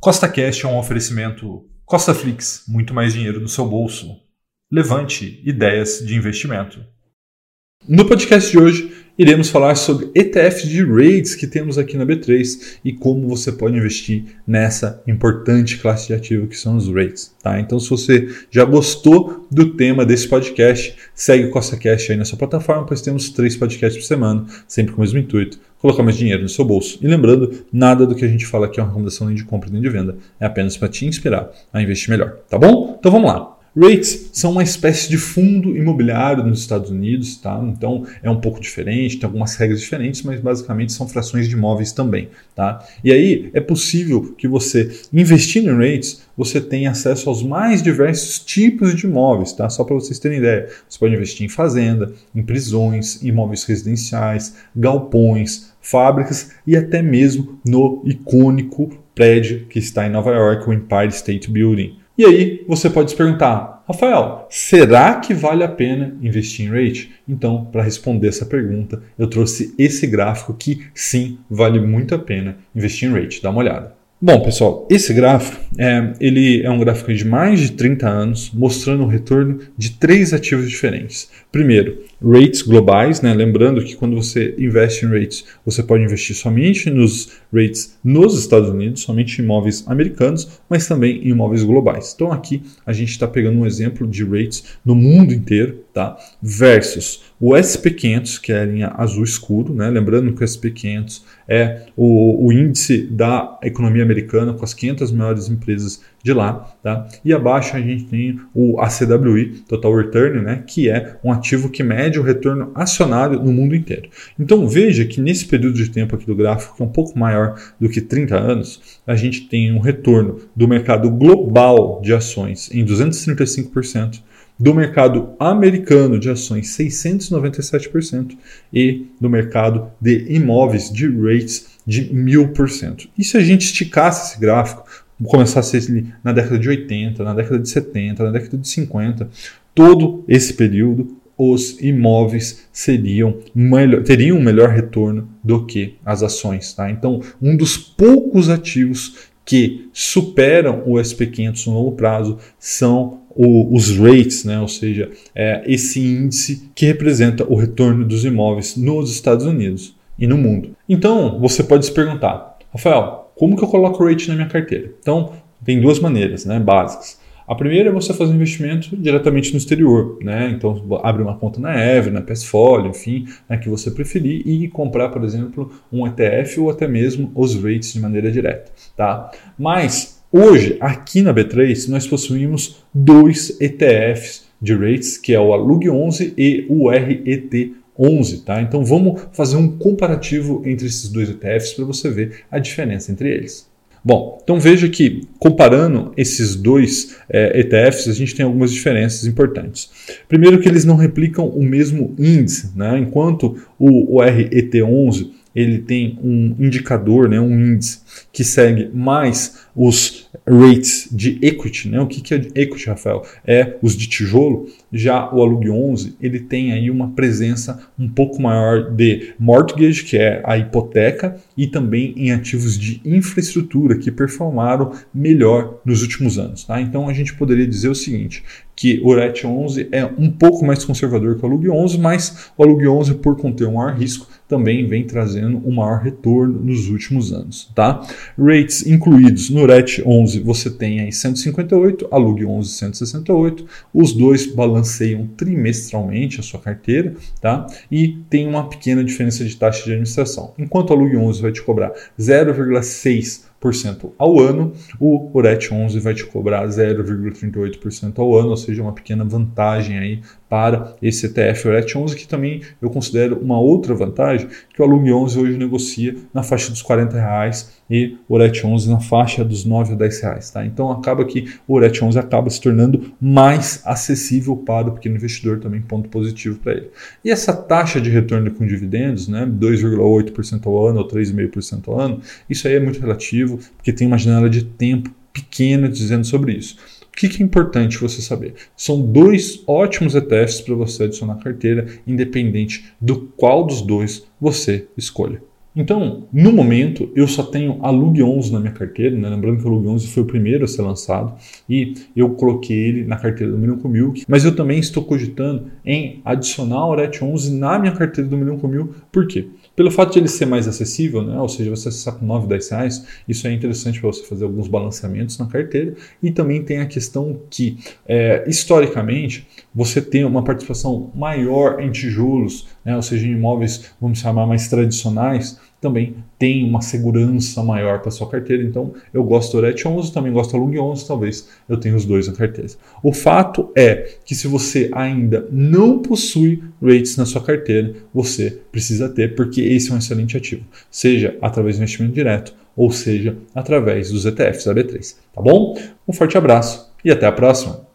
Costa Cash é um oferecimento Costa Flix, muito mais dinheiro no seu bolso. Levante ideias de investimento. No podcast de hoje, iremos falar sobre ETFs de REITs que temos aqui na B3 e como você pode investir nessa importante classe de ativo que são os REITs. Tá? Então, se você já gostou do tema desse podcast, segue o Costa Cash aí na sua plataforma, pois temos três podcasts por semana, sempre com o mesmo intuito colocar mais dinheiro no seu bolso. E lembrando, nada do que a gente fala aqui é uma recomendação nem de compra nem de venda, é apenas para te inspirar a investir melhor, tá bom? Então vamos lá. REITs são uma espécie de fundo imobiliário nos Estados Unidos, tá? Então é um pouco diferente, tem algumas regras diferentes, mas basicamente são frações de imóveis também, tá? E aí é possível que você, investindo em REITs, você tenha acesso aos mais diversos tipos de imóveis, tá? Só para vocês terem ideia. Você pode investir em fazenda, em prisões, imóveis residenciais, galpões, fábricas e até mesmo no icônico prédio que está em Nova York, o Empire State Building. E aí você pode se perguntar, Rafael, será que vale a pena investir em rate? Então, para responder essa pergunta, eu trouxe esse gráfico que sim vale muito a pena investir em rate. Dá uma olhada. Bom, pessoal, esse gráfico é, ele é um gráfico de mais de 30 anos, mostrando o retorno de três ativos diferentes. Primeiro, rates globais, né? lembrando que quando você investe em rates, você pode investir somente nos rates nos Estados Unidos, somente em imóveis americanos, mas também em imóveis globais. Então aqui a gente está pegando um exemplo de rates no mundo inteiro, tá? versus o SP500, que é a linha azul escuro, né? lembrando que o SP500 é o, o, índice da economia americana com as 500 maiores empresas de lá. Tá? E abaixo a gente tem o ACWI, Total Return, né? que é um ativo que mede o retorno acionário no mundo inteiro. Então veja que nesse período de tempo aqui do gráfico, que é um pouco maior do que 30 anos, a gente tem um retorno do mercado global de ações em 235%, do mercado americano de ações 697% e do mercado de imóveis de rates de 1000%. E se a gente esticasse esse gráfico, começasse ele na década de 80, na década de 70, na década de 50, todo esse período os imóveis seriam melhor, teriam um melhor retorno do que as ações. Tá? Então, um dos poucos ativos que superam o SP500 no longo prazo são o, os rates, né? ou seja, é esse índice que representa o retorno dos imóveis nos Estados Unidos e no mundo. Então, você pode se perguntar, Rafael, como que eu coloco rate na minha carteira? Então, tem duas maneiras né, básicas. A primeira é você fazer um investimento diretamente no exterior, né? Então abre uma conta na Ever, na Passfolio, enfim, né, que você preferir e comprar, por exemplo, um ETF ou até mesmo os rates de maneira direta, tá? Mas hoje aqui na B3 nós possuímos dois ETFs de rates, que é o Alug 11 e o RET 11, tá? Então vamos fazer um comparativo entre esses dois ETFs para você ver a diferença entre eles. Bom, então veja que comparando esses dois é, ETFs, a gente tem algumas diferenças importantes. Primeiro que eles não replicam o mesmo índice, né? enquanto o, o RET11 ele tem um indicador, né, um índice que segue mais os rates de equity, né? O que, que é equity, Rafael? É os de tijolo. Já o Alug 11, ele tem aí uma presença um pouco maior de mortgage, que é a hipoteca, e também em ativos de infraestrutura que performaram melhor nos últimos anos. Tá? Então a gente poderia dizer o seguinte, que o RET 11 é um pouco mais conservador que o Alug 11, mas o Alug 11, por conter um maior risco, também vem trazendo um maior retorno nos últimos anos. Tá? Rates incluídos no RET 11 você tem aí 158, Alug 11 168, os dois balanceiam trimestralmente a sua carteira tá? e tem uma pequena diferença de taxa de administração. Enquanto o Alug 11 vai te cobrar 0,6% ao ano, o Oret 11 vai te cobrar 0,38% ao ano, ou seja, uma pequena vantagem aí para esse ETF Oret 11, que também eu considero uma outra vantagem, que o Alume 11 hoje negocia na faixa dos 40 reais e o Oret 11 na faixa dos 9 a 10 reais. Tá? Então acaba que o Oret 11 acaba se tornando mais acessível para o pequeno investidor, também ponto positivo para ele. E essa taxa de retorno com dividendos, né, 2,8% ao ano ou 3,5% ao ano, isso aí é muito relativo, porque tem uma janela de tempo pequena dizendo sobre isso. O que, é importante você saber? São dois ótimos ETFs para você adicionar à carteira, independente do qual dos dois você escolha. Então, no momento, eu só tenho a Lug 11 na minha carteira, né? lembrando que o Lug 11 foi o primeiro a ser lançado e eu coloquei ele na carteira do Milhão com Milk, mas eu também estou cogitando em adicionar o Oret 11 na minha carteira do Milhão com Mil, por quê? Pelo fato de ele ser mais acessível, né? ou seja, você acessar com 9, 10 reais, isso é interessante para você fazer alguns balanceamentos na carteira. E também tem a questão que, é, historicamente, você tem uma participação maior em tijolos, né? ou seja, em imóveis, vamos chamar, mais tradicionais, também tem uma segurança maior para sua carteira. Então, eu gosto do Oret 11, também gosto da Lung 11, talvez eu tenha os dois na carteira. O fato é que se você ainda não possui rates na sua carteira, você precisa ter, porque esse é um excelente ativo, seja através do investimento direto ou seja através dos ETFs da B3, tá bom? Um forte abraço e até a próxima!